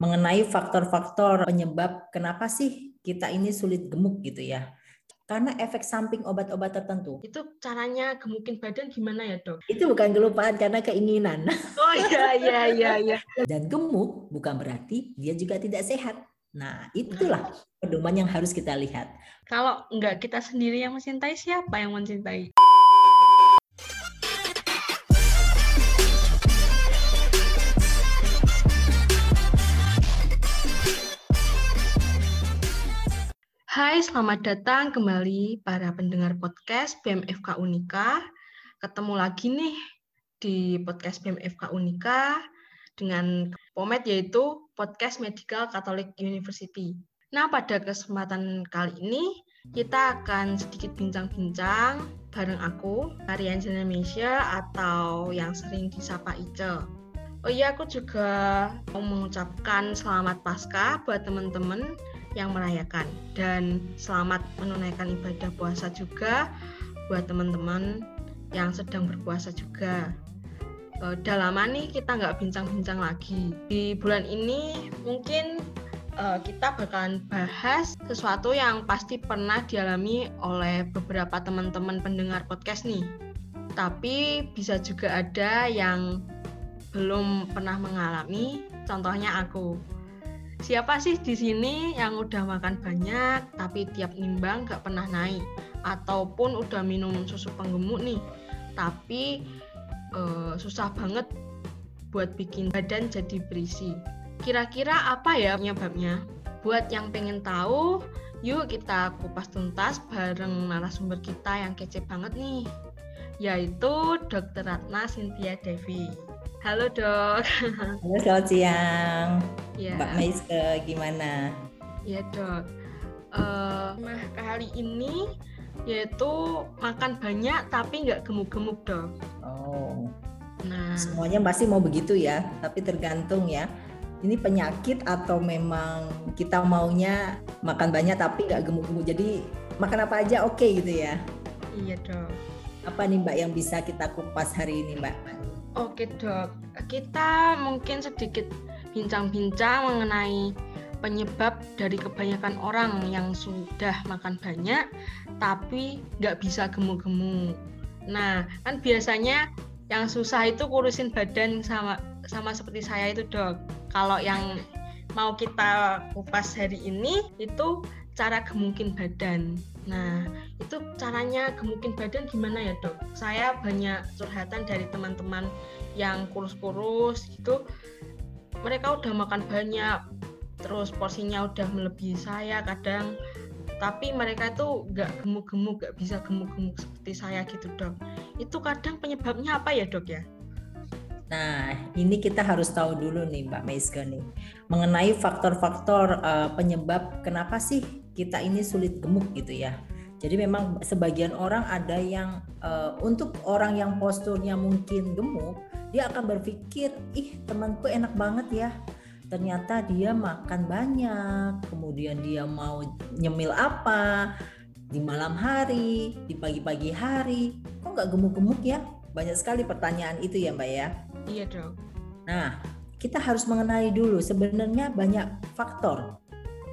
mengenai faktor-faktor penyebab kenapa sih kita ini sulit gemuk gitu ya. Karena efek samping obat-obat tertentu. Itu caranya gemukin badan gimana ya dok? Itu bukan kelupaan karena keinginan. Oh iya iya iya. iya. Dan gemuk bukan berarti dia juga tidak sehat. Nah itulah pedoman yang harus kita lihat. Kalau enggak kita sendiri yang mencintai, siapa yang mencintai? Hai, selamat datang kembali para pendengar podcast BMFK Unika. Ketemu lagi nih di podcast BMFK Unika dengan pomet yaitu Podcast Medical Catholic University. Nah, pada kesempatan kali ini kita akan sedikit bincang-bincang bareng aku, Marian Indonesia atau yang sering disapa Ice. Oh iya, aku juga mau mengucapkan selamat Paskah buat teman-teman yang merayakan dan selamat menunaikan ibadah puasa juga buat teman-teman yang sedang berpuasa juga. Udah lama nih kita nggak bincang-bincang lagi. Di bulan ini mungkin uh, kita bakalan bahas sesuatu yang pasti pernah dialami oleh beberapa teman-teman pendengar podcast nih. Tapi bisa juga ada yang belum pernah mengalami, contohnya aku siapa sih di sini yang udah makan banyak tapi tiap nimbang gak pernah naik ataupun udah minum susu penggemuk nih tapi uh, susah banget buat bikin badan jadi berisi kira-kira apa ya penyebabnya buat yang pengen tahu yuk kita kupas tuntas bareng narasumber kita yang kece banget nih yaitu Dr. Ratna Cynthia Devi Halo dok. Halo selamat siang. Ya. Mbak Maiske gimana? Ya dok. Uh, nah kali ini yaitu makan banyak tapi nggak gemuk-gemuk dok. Oh. Nah. Semuanya pasti mau begitu ya, tapi tergantung ya. Ini penyakit atau memang kita maunya makan banyak tapi nggak gemuk-gemuk. Jadi makan apa aja oke okay gitu ya? Iya dok. Apa nih mbak yang bisa kita kupas hari ini mbak? Oke dok, kita mungkin sedikit bincang-bincang mengenai penyebab dari kebanyakan orang yang sudah makan banyak tapi nggak bisa gemuk-gemuk. Nah, kan biasanya yang susah itu kurusin badan sama sama seperti saya itu dok. Kalau yang mau kita kupas hari ini itu cara gemukin badan. Nah, itu caranya gemukin badan gimana ya dok? Saya banyak curhatan dari teman-teman yang kurus-kurus gitu. Mereka udah makan banyak, terus porsinya udah melebihi saya kadang. Tapi mereka itu nggak gemuk-gemuk, nggak bisa gemuk-gemuk seperti saya gitu dok. Itu kadang penyebabnya apa ya dok ya? Nah, ini kita harus tahu dulu nih Mbak Meiska nih mengenai faktor-faktor uh, penyebab kenapa sih kita ini sulit gemuk gitu ya. Jadi memang sebagian orang ada yang uh, untuk orang yang posturnya mungkin gemuk, dia akan berpikir, ih temanku enak banget ya. Ternyata dia makan banyak, kemudian dia mau nyemil apa di malam hari, di pagi-pagi hari, kok nggak gemuk-gemuk ya? Banyak sekali pertanyaan itu ya Mbak ya. Iya dong. Nah, kita harus mengenali dulu sebenarnya banyak faktor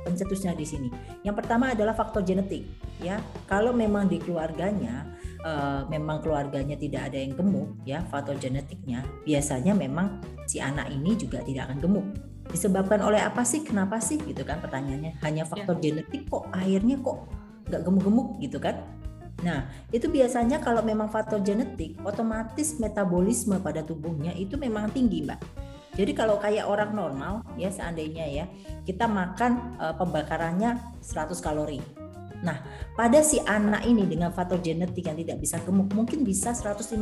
pencetusnya di sini. Yang pertama adalah faktor genetik, ya. Kalau memang di keluarganya uh, memang keluarganya tidak ada yang gemuk, ya, faktor genetiknya biasanya memang si anak ini juga tidak akan gemuk. Disebabkan oleh apa sih? Kenapa sih? Gitu kan pertanyaannya. Hanya ya. faktor ya. genetik kok akhirnya kok nggak gemuk-gemuk gitu kan? Nah, itu biasanya kalau memang faktor genetik, otomatis metabolisme pada tubuhnya itu memang tinggi, Mbak jadi kalau kayak orang normal ya seandainya ya kita makan uh, pembakarannya 100 kalori. Nah, pada si anak ini dengan faktor genetik yang tidak bisa gemuk mungkin bisa 150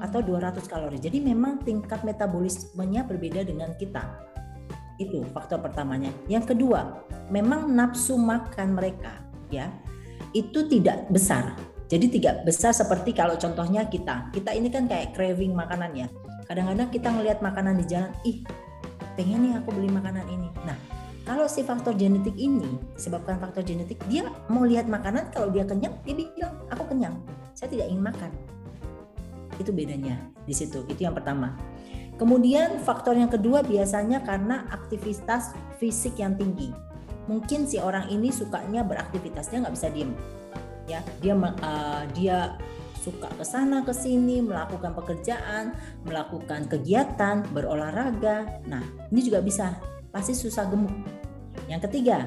atau 200 kalori. Jadi memang tingkat metabolismenya berbeda dengan kita. Itu faktor pertamanya. Yang kedua, memang nafsu makan mereka ya itu tidak besar. Jadi tidak besar seperti kalau contohnya kita. Kita ini kan kayak craving makanan ya kadang-kadang kita ngelihat makanan di jalan ih pengen nih aku beli makanan ini nah kalau si faktor genetik ini sebabkan faktor genetik dia mau lihat makanan kalau dia kenyang dia bilang aku kenyang saya tidak ingin makan itu bedanya di situ itu yang pertama Kemudian faktor yang kedua biasanya karena aktivitas fisik yang tinggi. Mungkin si orang ini sukanya beraktivitas, dia nggak bisa diem. Ya, dia uh, dia suka ke sana ke sini melakukan pekerjaan, melakukan kegiatan, berolahraga. Nah, ini juga bisa pasti susah gemuk. Yang ketiga,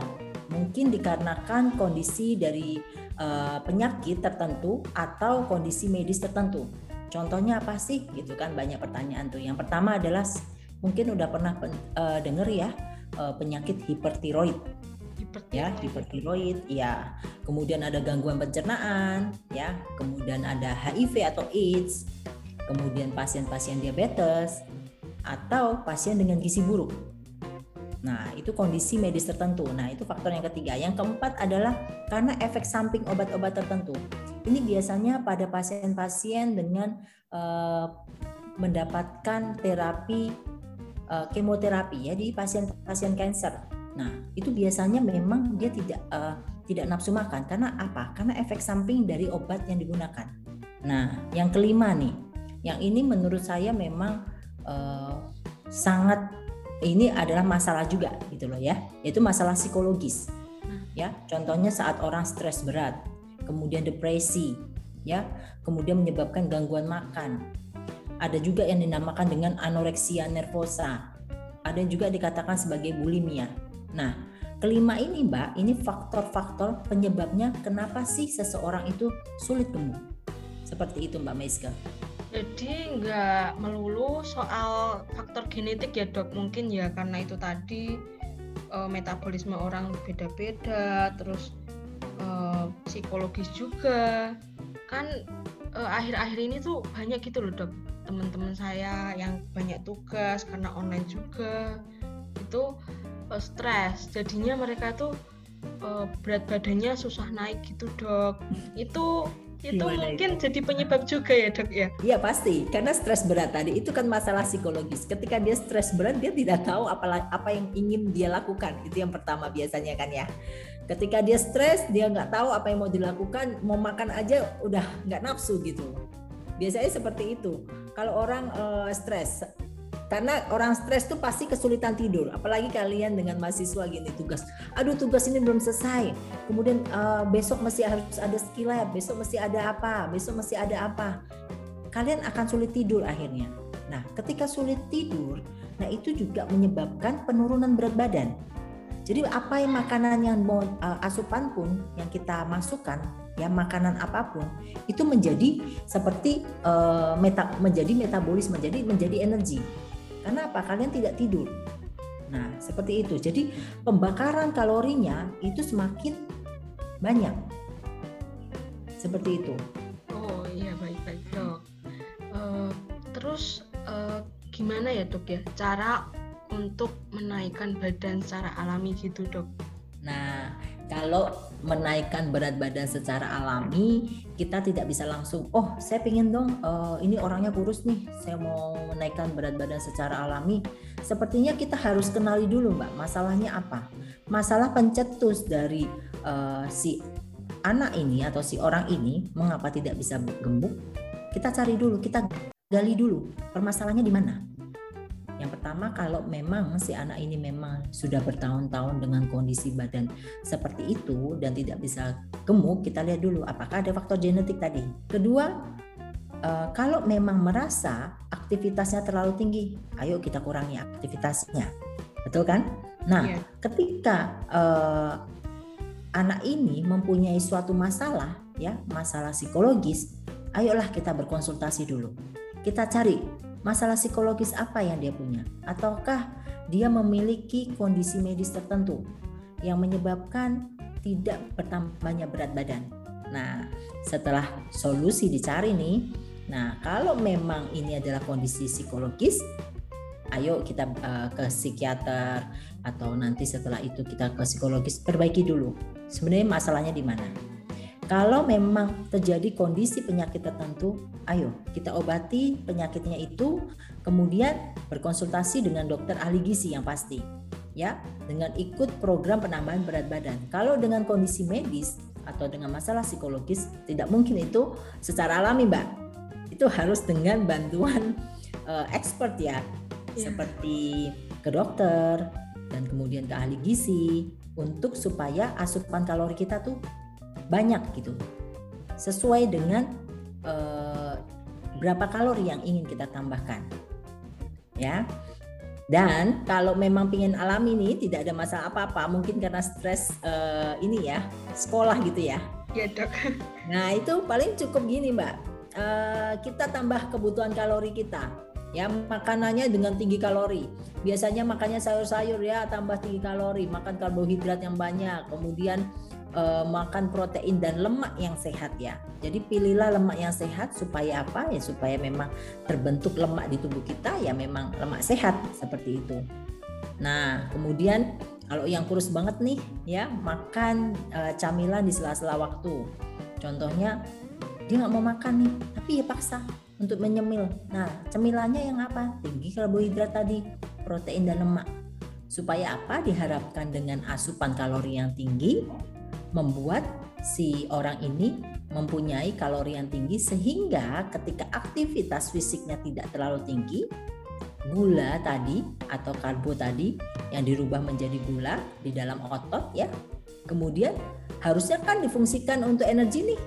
mungkin dikarenakan kondisi dari uh, penyakit tertentu atau kondisi medis tertentu. Contohnya apa sih? Gitu kan banyak pertanyaan tuh. Yang pertama adalah mungkin udah pernah uh, denger ya uh, penyakit hipertiroid. Ya, hipertiroid, ya. Kemudian ada gangguan pencernaan, ya. Kemudian ada HIV atau AIDS. Kemudian pasien-pasien diabetes atau pasien dengan gizi buruk. Nah, itu kondisi medis tertentu. Nah, itu faktor yang ketiga. Yang keempat adalah karena efek samping obat-obat tertentu. Ini biasanya pada pasien-pasien dengan uh, mendapatkan terapi uh, kemoterapi ya di pasien-pasien kanker. Nah, itu biasanya memang dia tidak uh, tidak nafsu makan karena apa? Karena efek samping dari obat yang digunakan. Nah, yang kelima nih, yang ini menurut saya memang sangat ini adalah masalah juga gitu loh ya, yaitu masalah psikologis. Ya, contohnya saat orang stres berat, kemudian depresi, ya, kemudian menyebabkan gangguan makan. Ada juga yang dinamakan dengan anoreksia nervosa. Ada juga dikatakan sebagai bulimia. Nah, kelima ini Mbak, ini faktor-faktor penyebabnya kenapa sih seseorang itu sulit gemuk. Seperti itu Mbak Meiska. Jadi nggak melulu soal faktor genetik ya dok, mungkin ya karena itu tadi e, metabolisme orang beda-beda, terus uh, psikologis juga. Kan uh, akhir-akhir ini tuh banyak gitu loh dok. Teman-teman saya yang banyak tugas karena online juga. Itu stres. Jadinya mereka tuh uh, berat badannya susah naik gitu dok. Itu itu Gimana mungkin itu? jadi penyebab juga ya dok ya? Iya pasti. Karena stres berat tadi itu kan masalah psikologis. Ketika dia stres berat dia tidak tahu apa apa yang ingin dia lakukan. Itu yang pertama biasanya kan ya. Ketika dia stres dia nggak tahu apa yang mau dilakukan mau makan aja udah nggak nafsu gitu. Biasanya seperti itu. Kalau orang uh, stres karena orang stres tuh pasti kesulitan tidur apalagi kalian dengan mahasiswa gini tugas. Aduh tugas ini belum selesai. Kemudian uh, besok masih harus ada skill lab besok masih ada apa besok masih ada apa. Kalian akan sulit tidur akhirnya. Nah ketika sulit tidur nah itu juga menyebabkan penurunan berat badan. Jadi apa yang makanan yang mau uh, asupan pun yang kita masukkan ya makanan apa pun itu menjadi seperti uh, meta menjadi metabolis menjadi menjadi energi karena apa? Kalian tidak tidur. Nah, seperti itu. Jadi pembakaran kalorinya itu semakin banyak. Seperti itu. Oh iya baik-baik dok. Uh, terus uh, gimana ya dok ya cara untuk menaikkan badan secara alami gitu dok? Nah, kalau menaikkan berat badan secara alami kita tidak bisa langsung oh saya pingin dong uh, ini orangnya kurus nih saya mau menaikkan berat badan secara alami. Sepertinya kita harus kenali dulu mbak masalahnya apa? Masalah pencetus dari uh, si anak ini atau si orang ini mengapa tidak bisa gemuk kita cari dulu kita gali dulu permasalahannya di mana yang pertama kalau memang si anak ini memang sudah bertahun-tahun dengan kondisi badan seperti itu dan tidak bisa gemuk, kita lihat dulu apakah ada faktor genetik tadi. Kedua, uh, kalau memang merasa aktivitasnya terlalu tinggi, ayo kita kurangi aktivitasnya. Betul kan? Nah, yeah. ketika uh, anak ini mempunyai suatu masalah ya, masalah psikologis, ayolah kita berkonsultasi dulu. Kita cari masalah psikologis apa yang dia punya ataukah dia memiliki kondisi medis tertentu yang menyebabkan tidak bertambahnya berat badan. Nah, setelah solusi dicari nih, nah kalau memang ini adalah kondisi psikologis, ayo kita uh, ke psikiater atau nanti setelah itu kita ke psikologis perbaiki dulu. Sebenarnya masalahnya di mana? Kalau memang terjadi kondisi penyakit tertentu, ayo kita obati penyakitnya itu, kemudian berkonsultasi dengan dokter ahli gizi yang pasti, ya, dengan ikut program penambahan berat badan. Kalau dengan kondisi medis atau dengan masalah psikologis, tidak mungkin itu secara alami, Mbak. Itu harus dengan bantuan uh, expert ya, yeah. seperti ke dokter dan kemudian ke ahli gizi untuk supaya asupan kalori kita tuh banyak gitu. Sesuai dengan uh, berapa kalori yang ingin kita tambahkan ya. Dan kalau memang ingin alami nih tidak ada masalah apa-apa mungkin karena stres uh, ini ya sekolah gitu ya. Ya dok. Nah itu paling cukup gini mbak. Uh, kita tambah kebutuhan kalori kita ya. Makanannya dengan tinggi kalori. Biasanya makannya sayur-sayur ya tambah tinggi kalori makan karbohidrat yang banyak. Kemudian uh, makan protein dan lemak yang sehat ya. Jadi pilihlah lemak yang sehat supaya apa? Ya supaya memang terbentuk lemak di tubuh kita ya memang lemak sehat seperti itu. Nah, kemudian kalau yang kurus banget nih ya makan uh, camilan di sela-sela waktu. Contohnya dia nggak mau makan nih, tapi ya paksa untuk menyemil. Nah, cemilannya yang apa? Tinggi karbohidrat tadi, protein dan lemak. Supaya apa? Diharapkan dengan asupan kalori yang tinggi, membuat si orang ini mempunyai kalori yang tinggi sehingga ketika aktivitas fisiknya tidak terlalu tinggi gula tadi atau karbo tadi yang dirubah menjadi gula di dalam otot ya kemudian harusnya kan difungsikan untuk energi nih.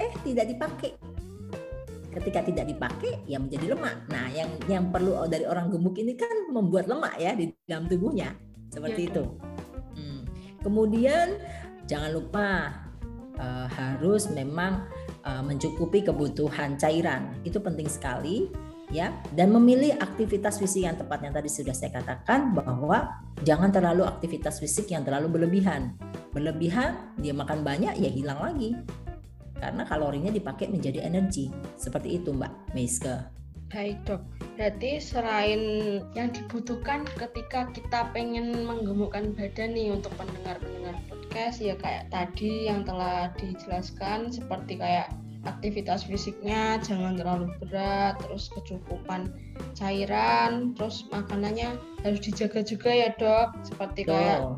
Eh tidak dipakai. Ketika tidak dipakai ya menjadi lemak. Nah yang yang perlu dari orang gemuk ini kan membuat lemak ya di dalam tubuhnya. Seperti ya, itu. Hmm. kemudian jangan lupa uh, harus memang uh, mencukupi kebutuhan cairan. Itu penting sekali ya. Dan memilih aktivitas fisik yang tepat. Yang tadi sudah saya katakan bahwa jangan terlalu aktivitas fisik yang terlalu berlebihan. Berlebihan dia makan banyak ya hilang lagi. Karena kalorinya dipakai menjadi energi. Seperti itu Mbak Meiske. Baik dok, berarti selain yang dibutuhkan ketika kita pengen menggemukkan badan nih untuk pendengar-pendengar podcast ya kayak tadi yang telah dijelaskan seperti kayak aktivitas fisiknya jangan terlalu berat, terus kecukupan cairan, terus makanannya harus dijaga juga ya dok, seperti kayak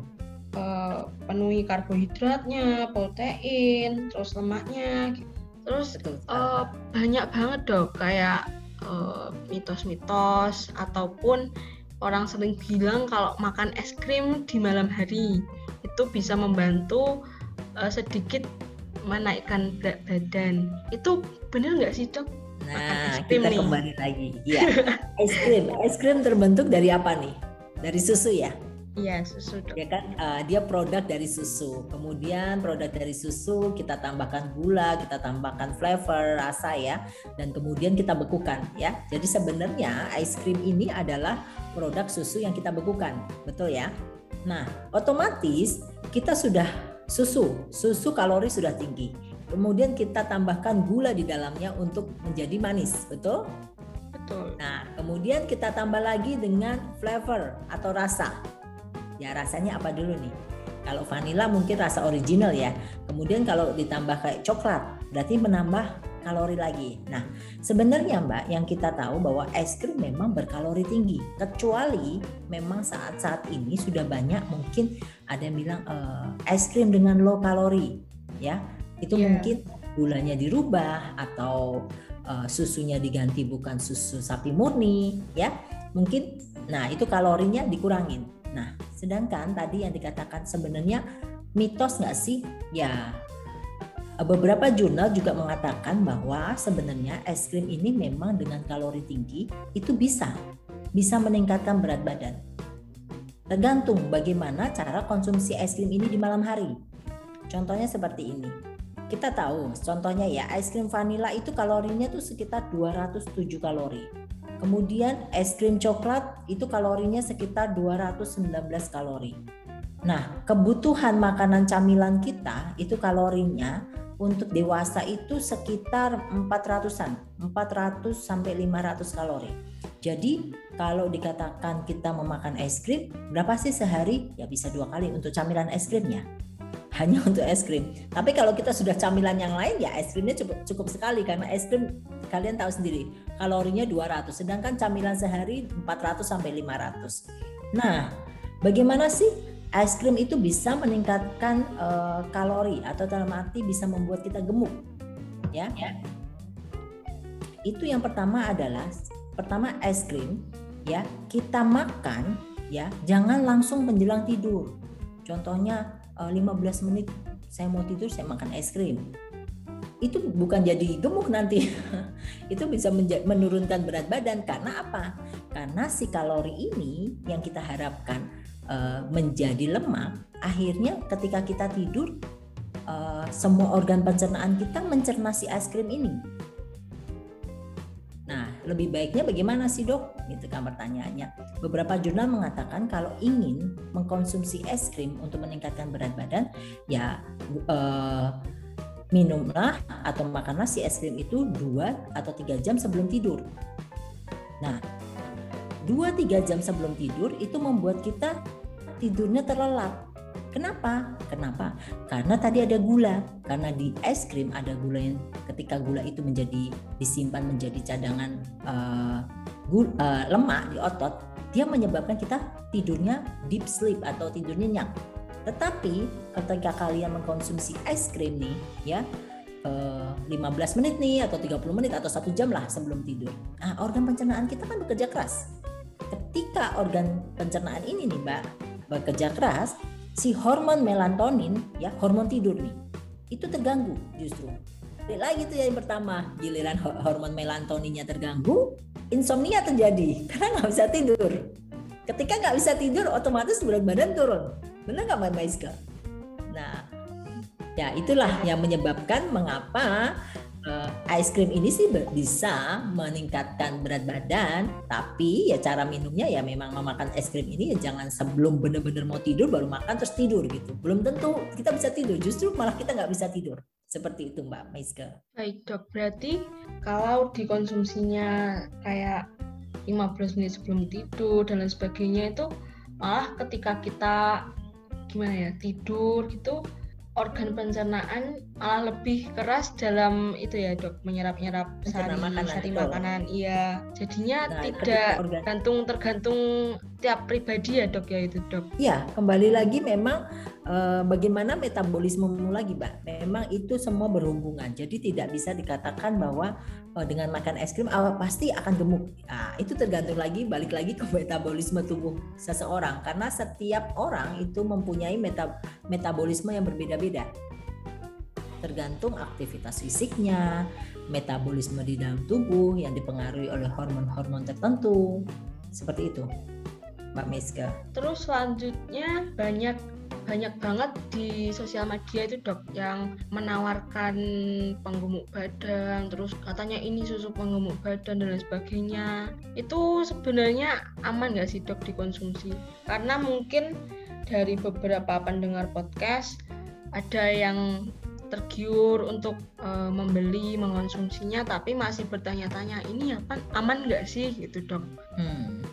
uh, penuhi karbohidratnya, protein, terus lemaknya, terus uh, banyak banget dok. Kayak Eh, mitos-mitos uh, ataupun orang sering bilang kalau makan es krim di malam hari itu bisa membantu uh, sedikit menaikkan berat badan. Itu benar nggak sih dok? Nah, kita nih. kembali lagi. Iya, es krim. Es krim terbentuk dari apa nih? Dari susu ya? Iya susu dok. Ya kan uh, dia produk dari susu. Kemudian produk dari susu kita tambahkan gula, kita tambahkan flavor, rasa ya, dan kemudian kita bekukan ya. Jadi sebenarnya ice cream ini adalah produk susu yang kita bekukan, betul ya? Nah otomatis kita sudah susu, susu kalori sudah tinggi. Kemudian kita tambahkan gula di dalamnya untuk menjadi manis, betul? Betul. Nah, kemudian kita tambah lagi dengan flavor atau rasa ya rasanya apa dulu nih kalau vanilla mungkin rasa original ya kemudian kalau ditambah kayak coklat berarti menambah kalori lagi nah sebenarnya mbak yang kita tahu bahwa es krim memang berkalori tinggi kecuali memang saat-saat ini sudah banyak mungkin ada yang bilang e, es krim dengan low kalori ya itu yeah. mungkin gulanya dirubah atau uh, susunya diganti bukan susu sapi murni ya mungkin nah itu kalorinya dikurangin Nah, sedangkan tadi yang dikatakan sebenarnya mitos nggak sih? Ya, beberapa jurnal juga mengatakan bahwa sebenarnya es krim ini memang dengan kalori tinggi itu bisa bisa meningkatkan berat badan. Tergantung bagaimana cara konsumsi es krim ini di malam hari. Contohnya seperti ini. Kita tahu, contohnya ya, es krim vanila itu kalorinya tuh sekitar 207 kalori. Kemudian es krim coklat itu kalorinya sekitar 219 kalori. Nah, kebutuhan makanan camilan kita itu kalorinya untuk dewasa itu sekitar 400-an, 400 sampai 500 kalori. Jadi kalau dikatakan kita memakan es krim, berapa sih sehari? Ya bisa dua kali untuk camilan es krimnya hanya untuk es krim. Tapi kalau kita sudah camilan yang lain ya es krimnya cukup cukup sekali karena es krim kalian tahu sendiri kalorinya 200 sedangkan camilan sehari 400 sampai 500. Nah, bagaimana sih es krim itu bisa meningkatkan uh, kalori atau dalam arti bisa membuat kita gemuk? Ya. ya. Itu yang pertama adalah pertama es krim ya kita makan ya jangan langsung menjelang tidur. Contohnya 15 eh, menit saya mau tidur saya makan es krim. Itu bukan jadi gemuk nanti. itu bisa menurunkan berat badan karena apa? Karena si kalori ini yang kita harapkan uh, menjadi lemak, akhirnya ketika kita tidur uh, semua organ pencernaan kita mencerna si es krim ini lebih baiknya bagaimana sih dok? Gitu kan pertanyaannya. Beberapa jurnal mengatakan kalau ingin mengkonsumsi es krim untuk meningkatkan berat badan, ya eh, minumlah atau makanlah si es krim itu dua atau tiga jam sebelum tidur. Nah, dua tiga jam sebelum tidur itu membuat kita tidurnya terlelap Kenapa? Kenapa? Karena tadi ada gula. Karena di es krim ada gula yang ketika gula itu menjadi disimpan menjadi cadangan uh, gula, uh, lemak di otot, dia menyebabkan kita tidurnya deep sleep atau tidur nyenyak. Tetapi ketika kalian mengkonsumsi es krim nih, ya uh, eh, 15 menit nih atau 30 menit atau satu jam lah sebelum tidur. Nah, organ pencernaan kita kan bekerja keras. Ketika organ pencernaan ini nih, Mbak, bekerja keras, si hormon melatonin ya hormon tidur nih itu terganggu justru. Balik lagi tuh yang pertama giliran hormon melatoninnya terganggu insomnia terjadi karena nggak bisa tidur. Ketika nggak bisa tidur otomatis berat badan turun. Benar nggak mbak Maiska nah ya itulah yang menyebabkan mengapa uh, ice cream ini sih bisa meningkatkan berat badan, tapi ya cara minumnya ya memang memakan es krim ini ya jangan sebelum benar-benar mau tidur baru makan terus tidur gitu. Belum tentu kita bisa tidur, justru malah kita nggak bisa tidur. Seperti itu Mbak Maiska. Baik dok, berarti kalau dikonsumsinya kayak 15 menit sebelum tidur dan lain sebagainya itu malah ketika kita gimana ya tidur gitu organ pencernaan malah lebih keras dalam itu ya dok menyerap-nyerap sari makanan, sari makanan iya. Jadinya nah, tidak tergantung tergantung tiap pribadi ya dok ya itu dok? Iya kembali lagi memang eh, bagaimana metabolisme lagi mbak? Memang itu semua berhubungan. Jadi tidak bisa dikatakan bahwa oh, dengan makan es krim awal pasti akan gemuk. Nah, itu tergantung lagi balik lagi ke metabolisme tubuh seseorang. Karena setiap orang itu mempunyai meta metabolisme yang berbeda-beda. Tergantung aktivitas fisiknya, metabolisme di dalam tubuh yang dipengaruhi oleh hormon-hormon tertentu. Seperti itu. Mbak Meska. Terus selanjutnya banyak banyak banget di sosial media itu dok yang menawarkan penggemuk badan terus katanya ini susu penggemuk badan dan lain sebagainya itu sebenarnya aman nggak sih dok dikonsumsi karena mungkin dari beberapa pendengar podcast ada yang tergiur untuk uh, membeli mengonsumsinya tapi masih bertanya-tanya ini apa aman nggak sih gitu dok? Hmm.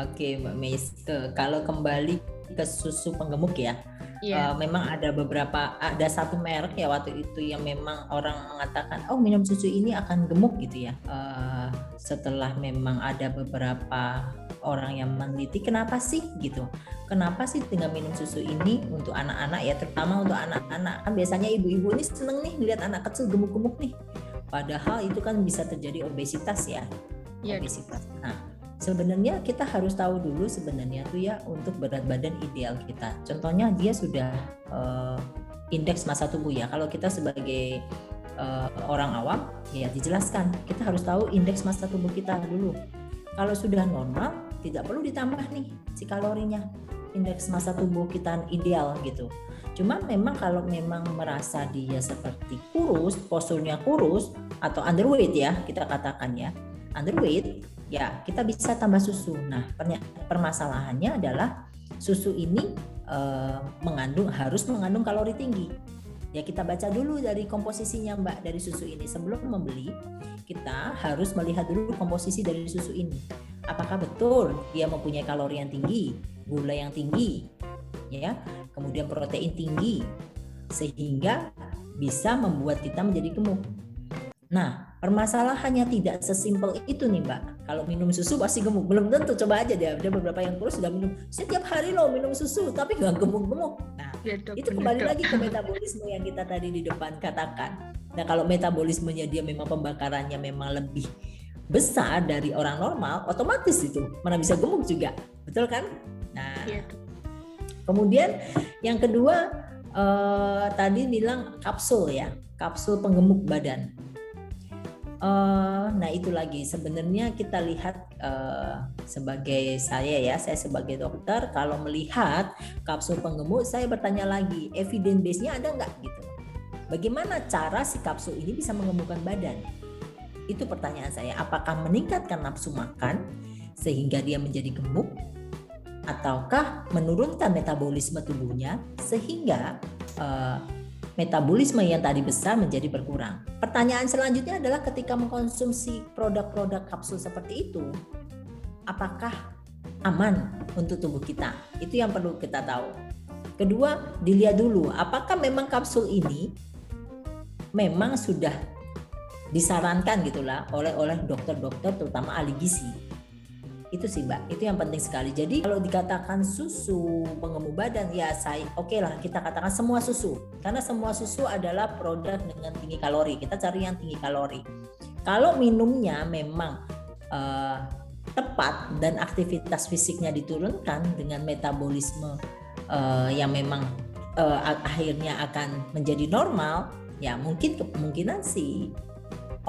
Oke Mbak Meiste, kalau kembali ke susu penggemuk ya, yeah. uh, memang ada beberapa ada satu merek ya waktu itu yang memang orang mengatakan oh minum susu ini akan gemuk gitu ya. Uh, setelah memang ada beberapa orang yang meneliti kenapa sih? gitu. Kenapa sih dengan minum susu ini untuk anak-anak ya terutama untuk anak-anak? Kan biasanya ibu-ibu ini seneng nih lihat anak kecil gemuk-gemuk nih. Padahal itu kan bisa terjadi obesitas ya. Yeah. obesitas. Nah sebenarnya kita harus tahu dulu sebenarnya tuh ya untuk berat badan ideal kita. Contohnya dia sudah uh, indeks masa tubuh ya. Kalau kita sebagai uh, orang awam ya dijelaskan kita harus tahu indeks masa tubuh kita dulu. Kalau sudah normal tidak perlu ditambah nih si kalorinya. Indeks masa tubuh kita ideal gitu. Cuma memang kalau memang merasa dia seperti kurus, posturnya kurus atau underweight ya kita katakan ya. Underweight ya kita bisa tambah susu. Nah, permasalahannya adalah susu ini eh, mengandung harus mengandung kalori tinggi. Ya kita baca dulu dari komposisinya Mbak dari susu ini sebelum membeli kita harus melihat dulu komposisi dari susu ini. Apakah betul dia mempunyai kalori yang tinggi, gula yang tinggi, ya, kemudian protein tinggi sehingga bisa membuat kita menjadi gemuk. Nah, Permasalahannya tidak sesimpel itu nih Mbak. Kalau minum susu pasti gemuk. Belum tentu, coba aja deh. Ada beberapa yang kurus sudah minum setiap hari loh minum susu, tapi nggak gemuk-gemuk. Nah, ya, dok, itu kembali lagi ke metabolisme yang kita tadi di depan katakan. Nah, kalau metabolismenya dia memang pembakarannya memang lebih besar dari orang normal, otomatis itu mana bisa gemuk juga, betul kan? Nah, ya. kemudian yang kedua eh, tadi bilang kapsul ya, kapsul penggemuk badan. Uh, nah itu lagi. Sebenarnya kita lihat uh, sebagai saya ya saya sebagai dokter kalau melihat kapsul penggemuk saya bertanya lagi evidence base-nya ada nggak? Gitu. Bagaimana cara si kapsul ini bisa mengemukkan badan? Itu pertanyaan saya. Apakah meningkatkan nafsu makan sehingga dia menjadi gemuk? Ataukah menurunkan metabolisme tubuhnya sehingga uh, metabolisme yang tadi besar menjadi berkurang. Pertanyaan selanjutnya adalah ketika mengkonsumsi produk-produk kapsul seperti itu, apakah aman untuk tubuh kita? Itu yang perlu kita tahu. Kedua, dilihat dulu apakah memang kapsul ini memang sudah disarankan gitulah oleh oleh dokter-dokter terutama ahli gizi itu sih mbak. Itu yang penting sekali. Jadi kalau dikatakan susu pengemuk badan ya saya oke okay lah kita katakan semua susu. Karena semua susu adalah produk dengan tinggi kalori. Kita cari yang tinggi kalori. Kalau minumnya memang uh, tepat dan aktivitas fisiknya diturunkan dengan metabolisme uh, yang memang uh, akhirnya akan menjadi normal ya mungkin kemungkinan sih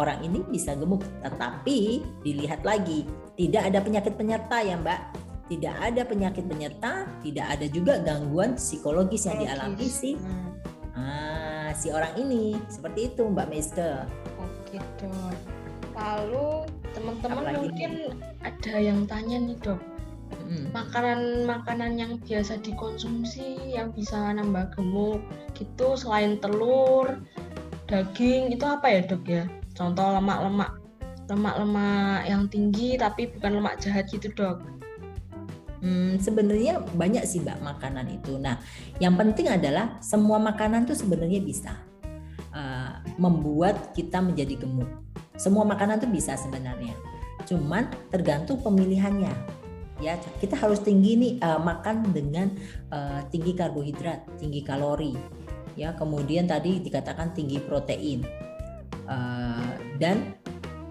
orang ini bisa gemuk tetapi dilihat lagi tidak ada penyakit penyerta ya Mbak. Tidak ada penyakit penyerta, tidak ada juga gangguan psikologis yang dialami si ah, si orang ini. Seperti itu Mbak Meske. Oke dok. Lalu teman-teman mungkin ini? ada yang tanya nih dok. Makanan-makanan yang biasa dikonsumsi yang bisa nambah gemuk gitu selain telur, daging itu apa ya dok ya? Contoh lemak-lemak lemak-lemak yang tinggi tapi bukan lemak jahat gitu dok? Hmm, sebenarnya banyak sih mbak makanan itu. Nah, yang penting adalah semua makanan tuh sebenarnya bisa uh, membuat kita menjadi gemuk. Semua makanan tuh bisa sebenarnya. Cuman tergantung pemilihannya. Ya, kita harus tinggi nih uh, makan dengan uh, tinggi karbohidrat, tinggi kalori. Ya, kemudian tadi dikatakan tinggi protein. Uh, dan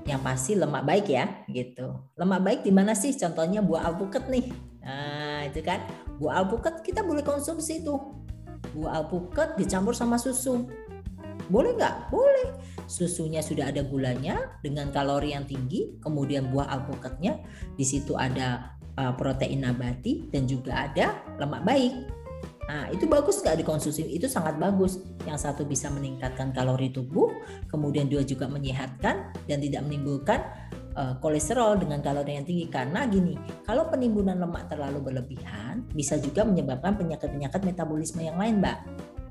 yang pasti lemak baik ya gitu. Lemak baik di mana sih? Contohnya buah alpukat nih. Nah, itu kan buah alpukat kita boleh konsumsi itu. Buah alpukat dicampur sama susu. Boleh nggak? Boleh. Susunya sudah ada gulanya dengan kalori yang tinggi, kemudian buah alpukatnya di situ ada uh, protein nabati dan juga ada lemak baik. Nah, itu bagus nggak dikonsumsi? Itu sangat bagus. Yang satu bisa meningkatkan kalori tubuh, kemudian dua juga menyehatkan dan tidak menimbulkan uh, kolesterol dengan kalori yang tinggi. Karena gini, kalau penimbunan lemak terlalu berlebihan, bisa juga menyebabkan penyakit-penyakit metabolisme yang lain, Mbak.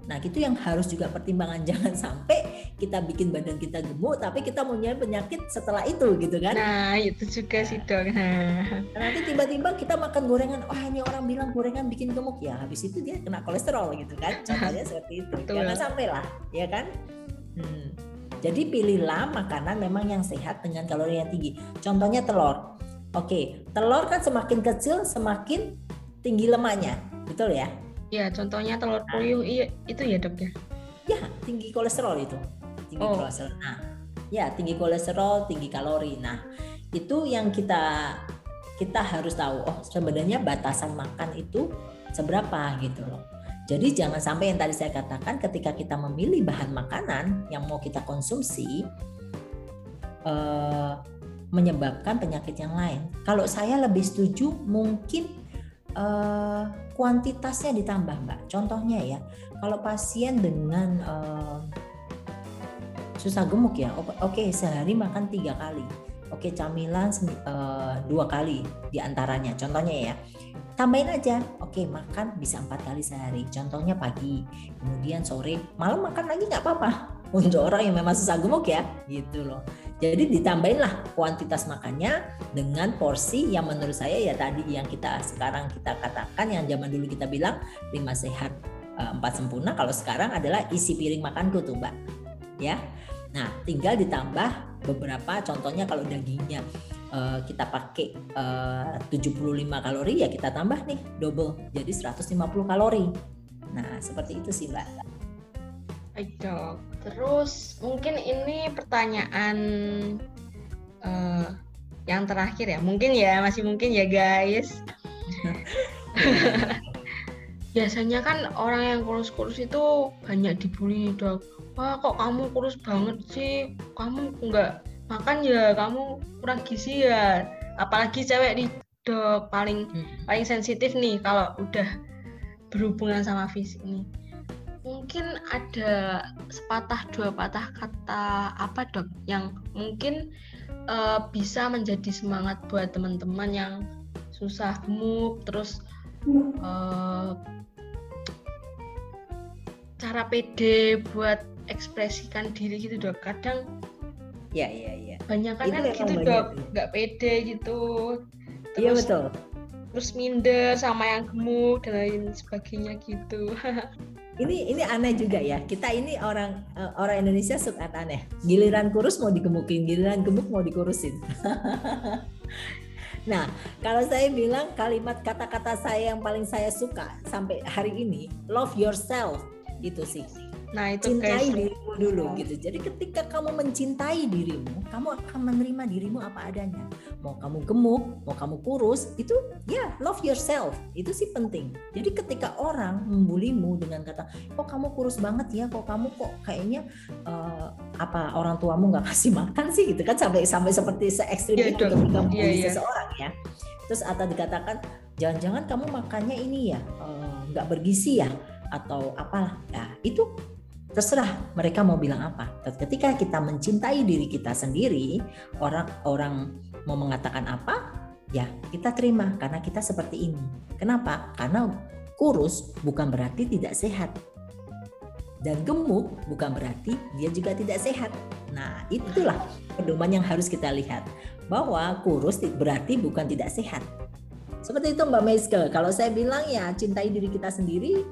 Nah, itu yang harus juga pertimbangan jangan sampai kita bikin badan kita gemuk tapi kita punya penyakit setelah itu gitu kan. Nah, itu juga sih, Dok. Nah. Nanti tiba-tiba kita makan gorengan, wah ini orang bilang gorengan bikin gemuk ya. Habis itu dia kena kolesterol gitu kan. Contohnya seperti itu. Betul. Jangan sampai lah, ya kan? Hmm. Jadi pilihlah makanan memang yang sehat dengan kalori yang tinggi. Contohnya telur. Oke, telur kan semakin kecil semakin tinggi lemaknya, betul ya? Ya, contohnya telur puyuh iya, itu ya dok ya? Ya, tinggi kolesterol itu. Tinggi oh. kolesterol. Nah, ya tinggi kolesterol, tinggi kalori. Nah, itu yang kita kita harus tahu. Oh, sebenarnya batasan makan itu seberapa gitu loh. Jadi jangan sampai yang tadi saya katakan ketika kita memilih bahan makanan yang mau kita konsumsi eh, menyebabkan penyakit yang lain. Kalau saya lebih setuju mungkin uh, kuantitasnya ditambah mbak. Contohnya ya, kalau pasien dengan uh, susah gemuk ya, oke okay, sehari makan tiga kali, oke okay, camilan uh, dua kali di antaranya. Contohnya ya, tambahin aja, oke okay, makan bisa empat kali sehari. Contohnya pagi, kemudian sore, malam makan lagi nggak apa-apa. Untuk orang yang memang susah gemuk ya, gitu loh. Jadi ditambahinlah kuantitas makannya dengan porsi yang menurut saya ya tadi yang kita sekarang kita katakan yang zaman dulu kita bilang lima sehat eh, empat sempurna kalau sekarang adalah isi piring makanku tuh mbak. Ya. Nah tinggal ditambah beberapa contohnya kalau dagingnya uh, kita pakai uh, 75 kalori ya kita tambah nih double jadi 150 kalori. Nah seperti itu sih mbak. Dok Terus mungkin ini pertanyaan uh, yang terakhir ya. Mungkin ya masih mungkin ya guys. Biasanya kan orang yang kurus-kurus itu banyak dibully dok wah kok kamu kurus banget sih? Kamu nggak makan ya? Kamu kurang gizi ya? Apalagi cewek di dok paling hmm. paling sensitif nih kalau udah berhubungan sama fisik nih mungkin ada sepatah dua patah kata apa dok yang mungkin uh, bisa menjadi semangat buat teman-teman yang susah gemuk terus uh, cara pede buat ekspresikan diri gitu dok. Kadang ya ya ya. banyak kan gitu dok nggak pede gitu. Iya betul. terus minder sama yang gemuk dan lain sebagainya gitu ini ini aneh juga ya. Kita ini orang uh, orang Indonesia suka aneh. Giliran kurus mau digemukin giliran gemuk mau dikurusin. Nah, kalau saya bilang kalimat kata-kata saya yang paling saya suka sampai hari ini, love yourself. Gitu sih. Nah, itu cintai dirimu dulu gitu. Jadi ketika kamu mencintai dirimu, kamu akan menerima dirimu apa adanya. Mau kamu gemuk, mau kamu kurus, itu ya love yourself. Itu sih penting. Jadi ketika orang membulimu dengan kata, "Kok kamu kurus banget ya? Kok kamu kok kayaknya uh, apa orang tuamu nggak kasih makan sih?" gitu kan sampai sampai seperti se ekstrim yeah, itu ketika membuli yeah, yeah. seseorang ya. Terus atau dikatakan, "Jangan-jangan kamu makannya ini ya, eh, nggak uh, bergizi ya?" atau apalah. Nah, itu terserah mereka mau bilang apa. Ketika kita mencintai diri kita sendiri, orang-orang mau mengatakan apa, ya kita terima karena kita seperti ini. Kenapa? Karena kurus bukan berarti tidak sehat. Dan gemuk bukan berarti dia juga tidak sehat. Nah, itulah pedoman yang harus kita lihat. Bahwa kurus berarti bukan tidak sehat. Seperti itu Mbak Meiske. Kalau saya bilang ya cintai diri kita sendiri,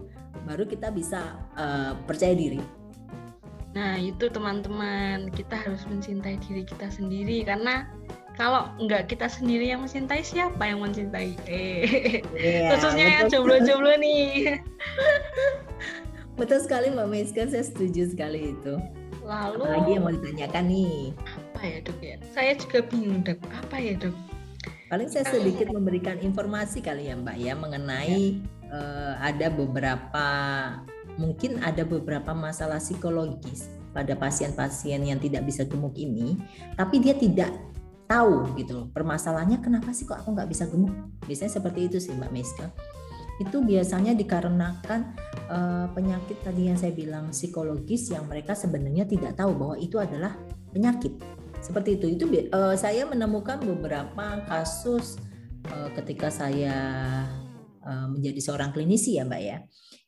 baru kita bisa uh, percaya diri. Nah itu teman-teman kita harus mencintai diri kita sendiri karena kalau nggak kita sendiri yang mencintai siapa yang mencintai? Eh, yeah, khususnya yang jomblo-jomblo nih. betul sekali Mbak Meiska, saya setuju sekali itu. Lalu lagi yang mau ditanyakan nih? Apa ya dok ya? Saya juga bingung dok. Apa ya dok? Paling saya sedikit memberikan informasi kali ya Mbak ya mengenai ya uh, ada beberapa mungkin ada beberapa masalah psikologis pada pasien-pasien yang tidak bisa gemuk ini, tapi dia tidak tahu gitu permasalahannya kenapa sih kok aku nggak bisa gemuk? Biasanya seperti itu sih mbak Meska. Itu biasanya dikarenakan uh, penyakit tadi yang saya bilang psikologis yang mereka sebenarnya tidak tahu bahwa itu adalah penyakit. Seperti itu. Itu uh, saya menemukan beberapa kasus uh, ketika saya menjadi seorang klinisi ya Mbak ya.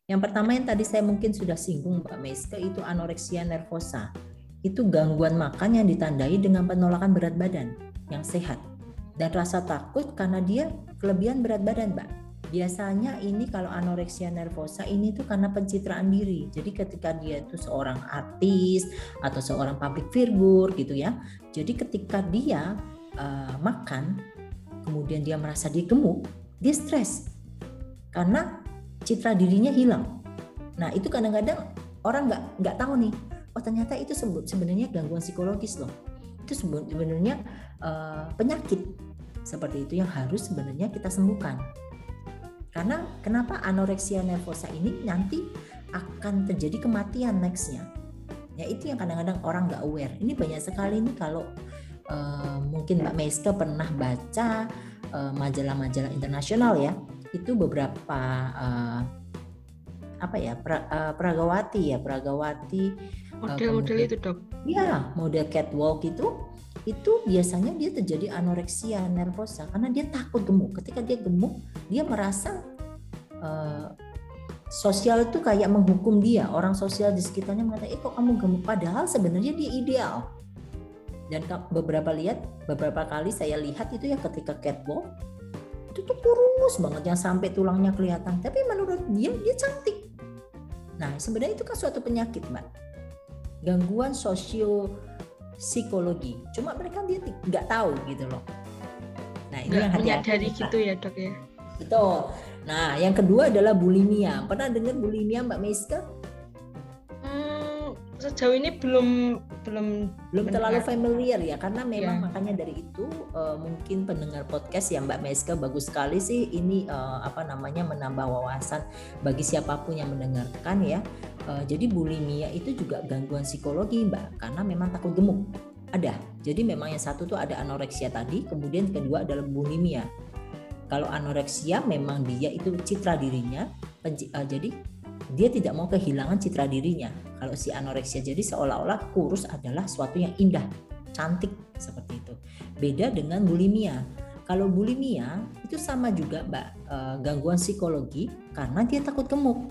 Yang pertama yang tadi saya mungkin sudah singgung Mbak Meska itu anoreksia nervosa. Itu gangguan makan yang ditandai dengan penolakan berat badan yang sehat dan rasa takut karena dia kelebihan berat badan Mbak. Biasanya ini kalau anoreksia nervosa ini tuh karena pencitraan diri. Jadi ketika dia itu seorang artis atau seorang public figure gitu ya. Jadi ketika dia uh, makan kemudian dia merasa dia gemuk, dia stres karena citra dirinya hilang. Nah itu kadang-kadang orang nggak nggak tahu nih, oh ternyata itu sebenarnya gangguan psikologis loh. Itu sebenarnya uh, penyakit seperti itu yang harus sebenarnya kita sembuhkan. Karena kenapa anoreksia nervosa ini nanti akan terjadi kematian nextnya. Ya itu yang kadang-kadang orang nggak aware. Ini banyak sekali nih kalau uh, mungkin Mbak Meiska pernah baca eh, majalah-majalah uh, internasional ya itu beberapa uh, apa ya pra, uh, pragawati ya pragawati model-model uh, itu dok? Ya model catwalk itu itu biasanya dia terjadi anoreksia nervosa karena dia takut gemuk. Ketika dia gemuk dia merasa uh, sosial itu kayak menghukum dia. Orang sosial di sekitarnya mengatakan eh kok kamu gemuk? Padahal sebenarnya dia ideal. Dan beberapa lihat beberapa kali saya lihat itu ya ketika catwalk itu tuh kurus banget yang sampai tulangnya kelihatan. Tapi menurut dia dia cantik. Nah sebenarnya itu kan suatu penyakit mbak. Gangguan sosio psikologi cuma mereka dia nggak tahu gitu loh. Nah ini yang hati-hati gitu ya dok ya? Betul. Nah yang kedua adalah bulimia. Pernah dengar bulimia mbak Meiska sejauh ini belum belum belum terlalu familiar ya karena memang yeah. makanya dari itu uh, mungkin pendengar podcast ya Mbak Meska bagus sekali sih ini uh, apa namanya menambah wawasan bagi siapa pun yang mendengarkan ya. Uh, jadi bulimia itu juga gangguan psikologi Mbak karena memang takut gemuk. Ada. Jadi memang yang satu tuh ada anoreksia tadi, kemudian kedua adalah bulimia. Kalau anoreksia memang dia itu citra dirinya, uh, jadi dia tidak mau kehilangan citra dirinya. Kalau si anoreksia jadi seolah-olah kurus adalah suatu yang indah, cantik seperti itu. Beda dengan bulimia. Kalau bulimia itu sama juga Mbak eh, gangguan psikologi karena dia takut gemuk.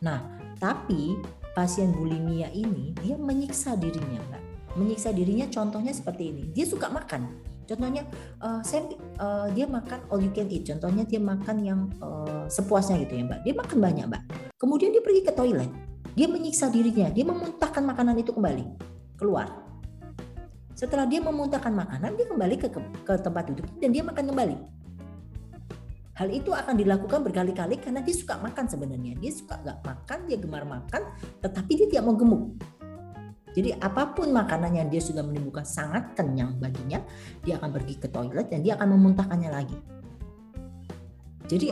Nah, tapi pasien bulimia ini dia menyiksa dirinya Mbak. Menyiksa dirinya contohnya seperti ini. Dia suka makan Contohnya uh, saya uh, dia makan all you can eat. Contohnya dia makan yang uh, sepuasnya gitu ya, Mbak. Dia makan banyak, Mbak. Kemudian dia pergi ke toilet. Dia menyiksa dirinya, dia memuntahkan makanan itu kembali keluar. Setelah dia memuntahkan makanan, dia kembali ke, ke, ke tempat duduk dan dia makan kembali. Hal itu akan dilakukan berkali-kali karena dia suka makan sebenarnya. Dia suka nggak makan, dia gemar makan, tetapi dia tidak mau gemuk. Jadi apa pun makanan yang dia sudah menimbulkan sangat kenyang baginya, dia akan pergi ke toilet dan dia akan memuntahkannya lagi. Jadi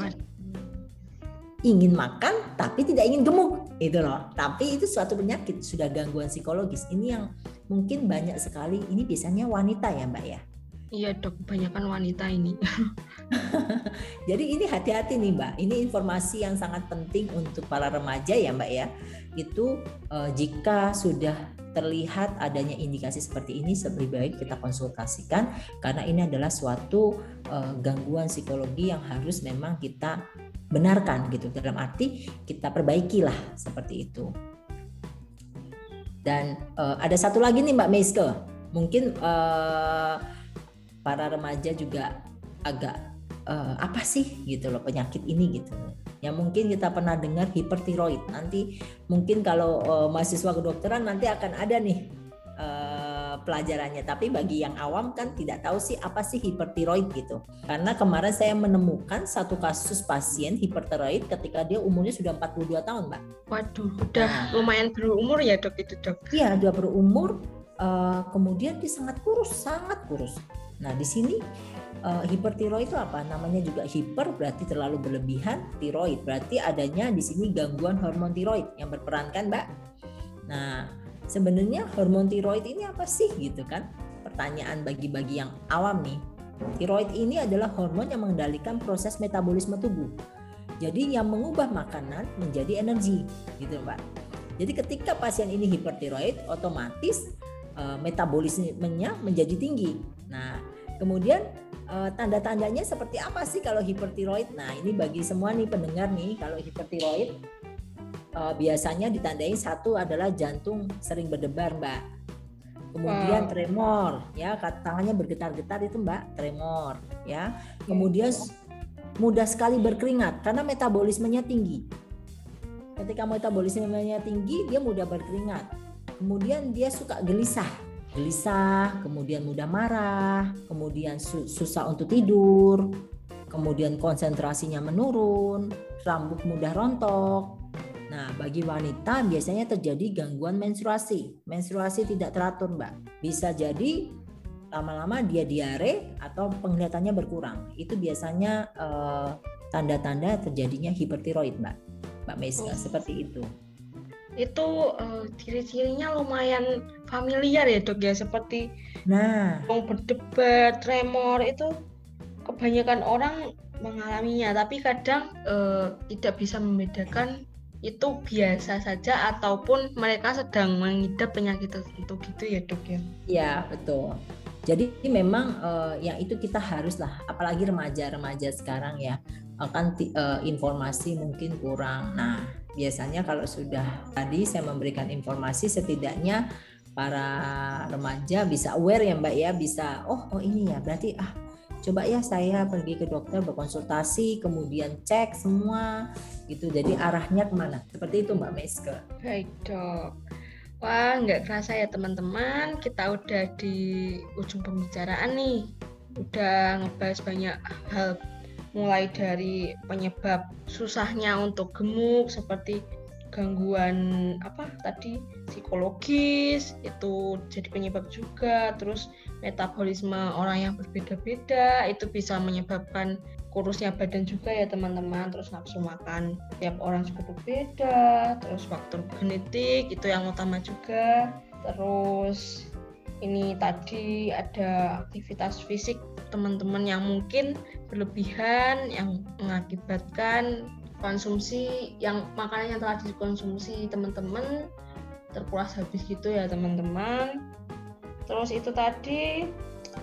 ingin makan tapi tidak ingin gemuk itu loh. Tapi itu suatu penyakit sudah gangguan psikologis. Ini yang mungkin banyak sekali. Ini biasanya wanita ya Mbak ya. Iya dok, kebanyakan wanita ini. Jadi ini hati-hati nih Mbak. Ini informasi yang sangat penting untuk para remaja ya Mbak ya. Itu uh, jika sudah terlihat adanya indikasi seperti ini lebih baik kita konsultasikan karena ini adalah suatu uh, gangguan psikologi yang harus memang kita benarkan gitu. Dalam arti kita perbaikilah seperti itu. Dan uh, ada satu lagi nih Mbak Meiske. Mungkin uh, para remaja juga agak uh, apa sih gitu loh penyakit ini gitu. Yang mungkin kita pernah dengar hipertiroid. Nanti mungkin kalau uh, mahasiswa kedokteran nanti akan ada nih uh, pelajarannya. Tapi bagi yang awam kan tidak tahu sih apa sih hipertiroid gitu. Karena kemarin saya menemukan satu kasus pasien hipertiroid ketika dia umurnya sudah 42 tahun, Mbak. Waduh, udah nah, lumayan berumur ya, Dok itu, Dok. Iya, sudah berumur uh, kemudian dia sangat kurus, sangat kurus. Nah, di sini uh, hipertiroid itu apa? Namanya juga hiper berarti terlalu berlebihan, tiroid berarti adanya di sini gangguan hormon tiroid yang berperan kan, Mbak? Nah, sebenarnya hormon tiroid ini apa sih gitu kan? Pertanyaan bagi-bagi yang awam nih. Tiroid ini adalah hormon yang mengendalikan proses metabolisme tubuh. Jadi yang mengubah makanan menjadi energi, gitu, Mbak. Jadi ketika pasien ini hipertiroid, otomatis uh, metabolismenya menjadi tinggi. Nah, kemudian uh, tanda-tandanya seperti apa sih kalau hipertiroid? Nah, ini bagi semua nih pendengar nih, kalau hipertiroid uh, biasanya ditandai satu adalah jantung sering berdebar, Mbak. Kemudian wow. tremor, ya, tangannya bergetar-getar itu, Mbak, tremor, ya. Kemudian mudah sekali berkeringat karena metabolismenya tinggi. Ketika metabolismenya tinggi, dia mudah berkeringat. Kemudian dia suka gelisah, gelisah, kemudian mudah marah, kemudian susah untuk tidur, kemudian konsentrasinya menurun, rambut mudah rontok. Nah, bagi wanita biasanya terjadi gangguan menstruasi. Menstruasi tidak teratur, Mbak. Bisa jadi lama-lama dia diare atau penglihatannya berkurang. Itu biasanya eh, tanda-tanda terjadinya hipertiroid, Mbak. Mbak Meska, oh. seperti itu itu uh, ciri-cirinya lumayan familiar ya dok ya seperti nah berdebat tremor itu kebanyakan orang mengalaminya tapi kadang uh, tidak bisa membedakan itu biasa saja ataupun mereka sedang mengidap penyakit tertentu gitu ya dok ya? Ya betul. Jadi memang uh, yang itu kita haruslah apalagi remaja-remaja sekarang ya akan uh, informasi mungkin kurang. Nah biasanya kalau sudah tadi saya memberikan informasi setidaknya para remaja bisa aware ya Mbak ya bisa oh oh ini ya berarti ah coba ya saya pergi ke dokter berkonsultasi kemudian cek semua gitu. Jadi arahnya ke mana? Seperti itu Mbak Meske. Baik dok. Wah nggak kerasa ya teman-teman. Kita udah di ujung pembicaraan nih. Udah ngebahas banyak hal mulai dari penyebab susahnya untuk gemuk seperti gangguan apa tadi psikologis itu jadi penyebab juga. Terus metabolisme orang yang berbeda-beda itu bisa menyebabkan kurusnya badan juga ya teman-teman. Terus nafsu makan tiap orang juga berbeda. Terus faktor genetik itu yang utama juga. Terus ini tadi ada aktivitas fisik teman-teman yang mungkin berlebihan yang mengakibatkan konsumsi yang makanan yang telah dikonsumsi teman-teman terkuras habis gitu ya teman-teman terus itu tadi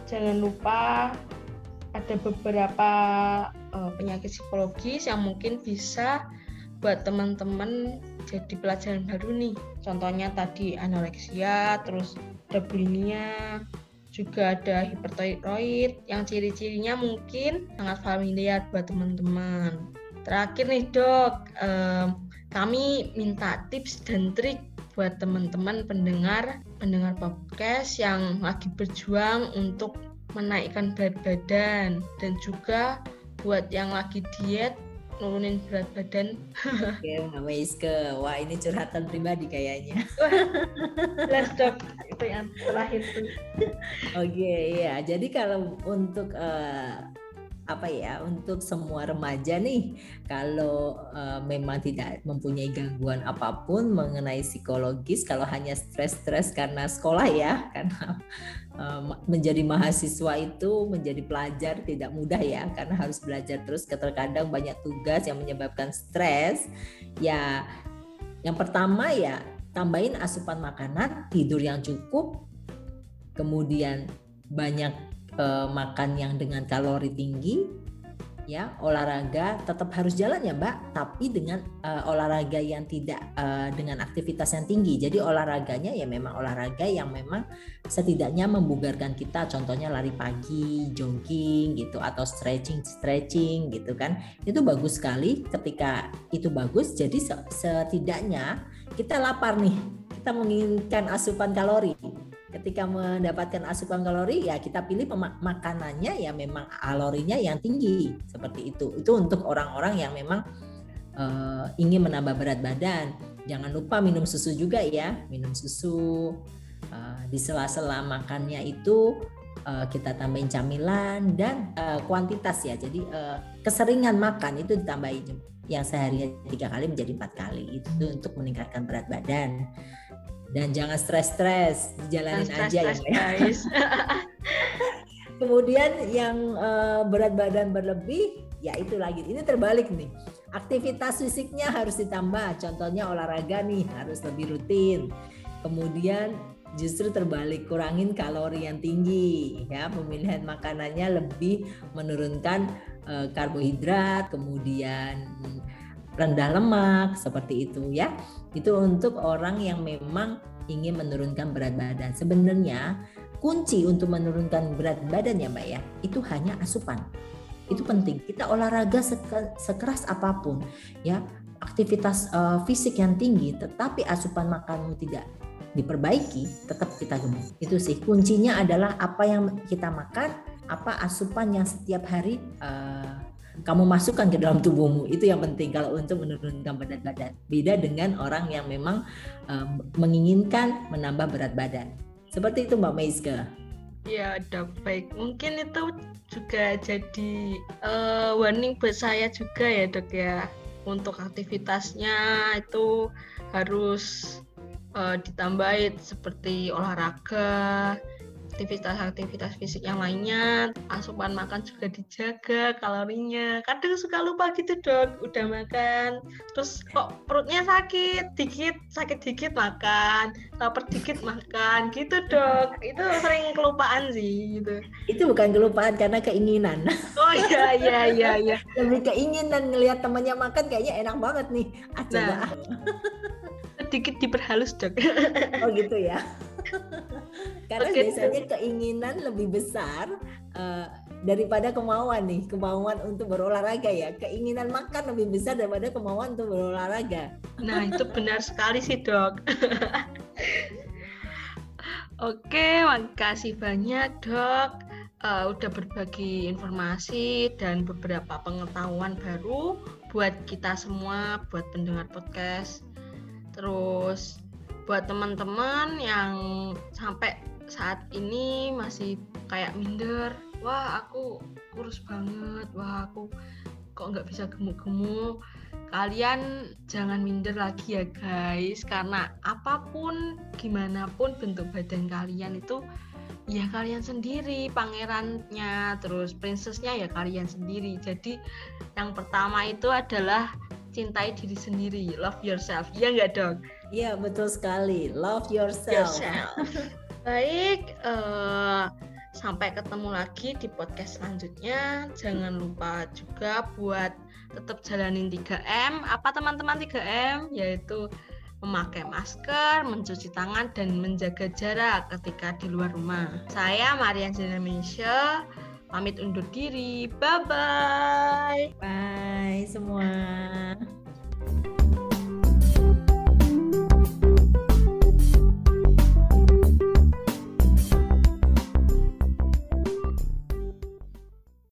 jangan lupa ada beberapa uh, penyakit psikologis yang mungkin bisa buat teman-teman jadi pelajaran baru nih. Contohnya tadi anoreksia terus bulimia juga ada hipertiroid yang ciri-cirinya mungkin sangat familiar buat teman-teman. Terakhir nih dok, um, kami minta tips dan trik buat teman-teman pendengar pendengar podcast yang lagi berjuang untuk menaikkan berat badan dan juga buat yang lagi diet nurunin berat badan. Oke, Mbak Meiske. Wah, ini curhatan pribadi kayaknya. Jelas dok, itu yang terakhir tuh. Oke, iya. Jadi kalau untuk uh, apa ya untuk semua remaja nih kalau uh, memang tidak mempunyai gangguan apa pun mengenai psikologis kalau hanya stres-stres karena sekolah ya karena uh, menjadi mahasiswa itu menjadi pelajar tidak mudah ya karena harus belajar terus terkadang banyak tugas yang menyebabkan stres. Ya yang pertama ya tambahin asupan makanan tidur yang cukup kemudian banyak uh, makan yang dengan kalori tinggi ya olahraga tetap harus jalan ya mbak. Tapi dengan uh, olahraga yang tidak uh, dengan aktivitas yang tinggi. Jadi olahraganya ya memang olahraga yang memang setidaknya membugarkan kita. Contohnya lari pagi jogging gitu atau stretching stretching gitu kan. Itu bagus sekali. Ketika itu bagus jadi setidaknya kita lapar nih. Kita menginginkan asupan kalori ketika mendapatkan asupan kalori ya kita pilih makanannya ya memang kalorinya yang tinggi. Seperti itu. Itu untuk orang-orang yang memang uh, ingin menambah berat badan. Jangan lupa minum susu juga ya. Minum susu uh, di sela-sela makannya itu uh, kita tambahin camilan dan uh, kuantitas ya. Jadi uh, keseringan makan itu ditambahin. Yang sehari tiga kali menjadi empat kali. Itu untuk meningkatkan berat badan dan jangan stres-stres jalanin stress, aja stress, ya. guys. kemudian yang uh, berat badan berlebih ya itu lagi. Ini terbalik nih. Aktivitas fisiknya harus ditambah. Contohnya olahraga nih harus lebih rutin. Kemudian justru terbalik kurangin kalori yang tinggi ya. Pemilihan makanannya lebih menurunkan uh, karbohidrat kemudian rendah lemak seperti itu ya. Itu untuk orang yang memang ingin menurunkan berat badan. Sebenarnya kunci untuk menurunkan berat badan ya Mbak ya, itu hanya asupan. Itu penting. Kita olahraga sekeras apa pun ya, aktivitas uh, fisik yang tinggi tetapi asupan makanmu tidak diperbaiki, tetap kita gemuk. Itu sih kuncinya adalah apa yang kita makan, apa asupan yang setiap hari uh, kamu masukkan ke dalam tubuhmu. Itu yang penting. Kalau untuk menurunkan berat badan. Beda dengan orang yang memang um, menginginkan menambah berat badan. Seperti itu Mbak Meiska Ya, dok. Baik, mungkin itu juga jadi uh, warning buat saya juga ya, dok ya. Untuk aktivitasnya itu harus uh, ditambahin seperti olahraga, aktivitas-aktivitas fisik yang lainnya, asupan makan juga dijaga kalorinya. Kadang suka lupa gitu dok, udah makan, terus kok perutnya sakit, dikit sakit dikit makan, lapar dikit makan, gitu dok. Itu sering kelupaan sih gitu. Itu bukan kelupaan karena keinginan. Oh iya iya iya iya. Lebih keinginan ngelihat temannya makan kayaknya enak banget nih. Ah, coba. Nah, sedikit diperhalus dok. Oh gitu ya. Karena okay. biasanya keinginan lebih besar uh, daripada kemauan nih, kemauan untuk berolahraga ya. Keinginan makan lebih besar daripada kemauan untuk berolahraga. Nah, itu benar sekali sih, Dok. Oke, makasih banyak, Dok. Uh, udah berbagi informasi dan beberapa pengetahuan baru buat kita semua, buat pendengar podcast Terus buat teman-teman yang sampai saat ini masih kayak minder, wah aku kurus banget, wah aku kok nggak bisa gemuk-gemuk. Kalian jangan minder lagi ya guys, karena apa pun, gimana pun bentuk badan kalian itu ya kalian sendiri pangerannya terus princessnya ya kalian sendiri jadi yang pertama itu adalah cintai diri sendiri love yourself. Ya nggak dong iya betul sekali. Love yourself, yourself. baik uh, sampai ketemu lagi di podcast selanjutnya. Jangan lupa juga buat tetap jalanin 3M apa teman-teman 3M yaitu memakai masker, mencuci tangan, dan menjaga jarak ketika di luar rumah. Saya Marian Zinamisha, pamit undur diri. Bye-bye. Bye semua.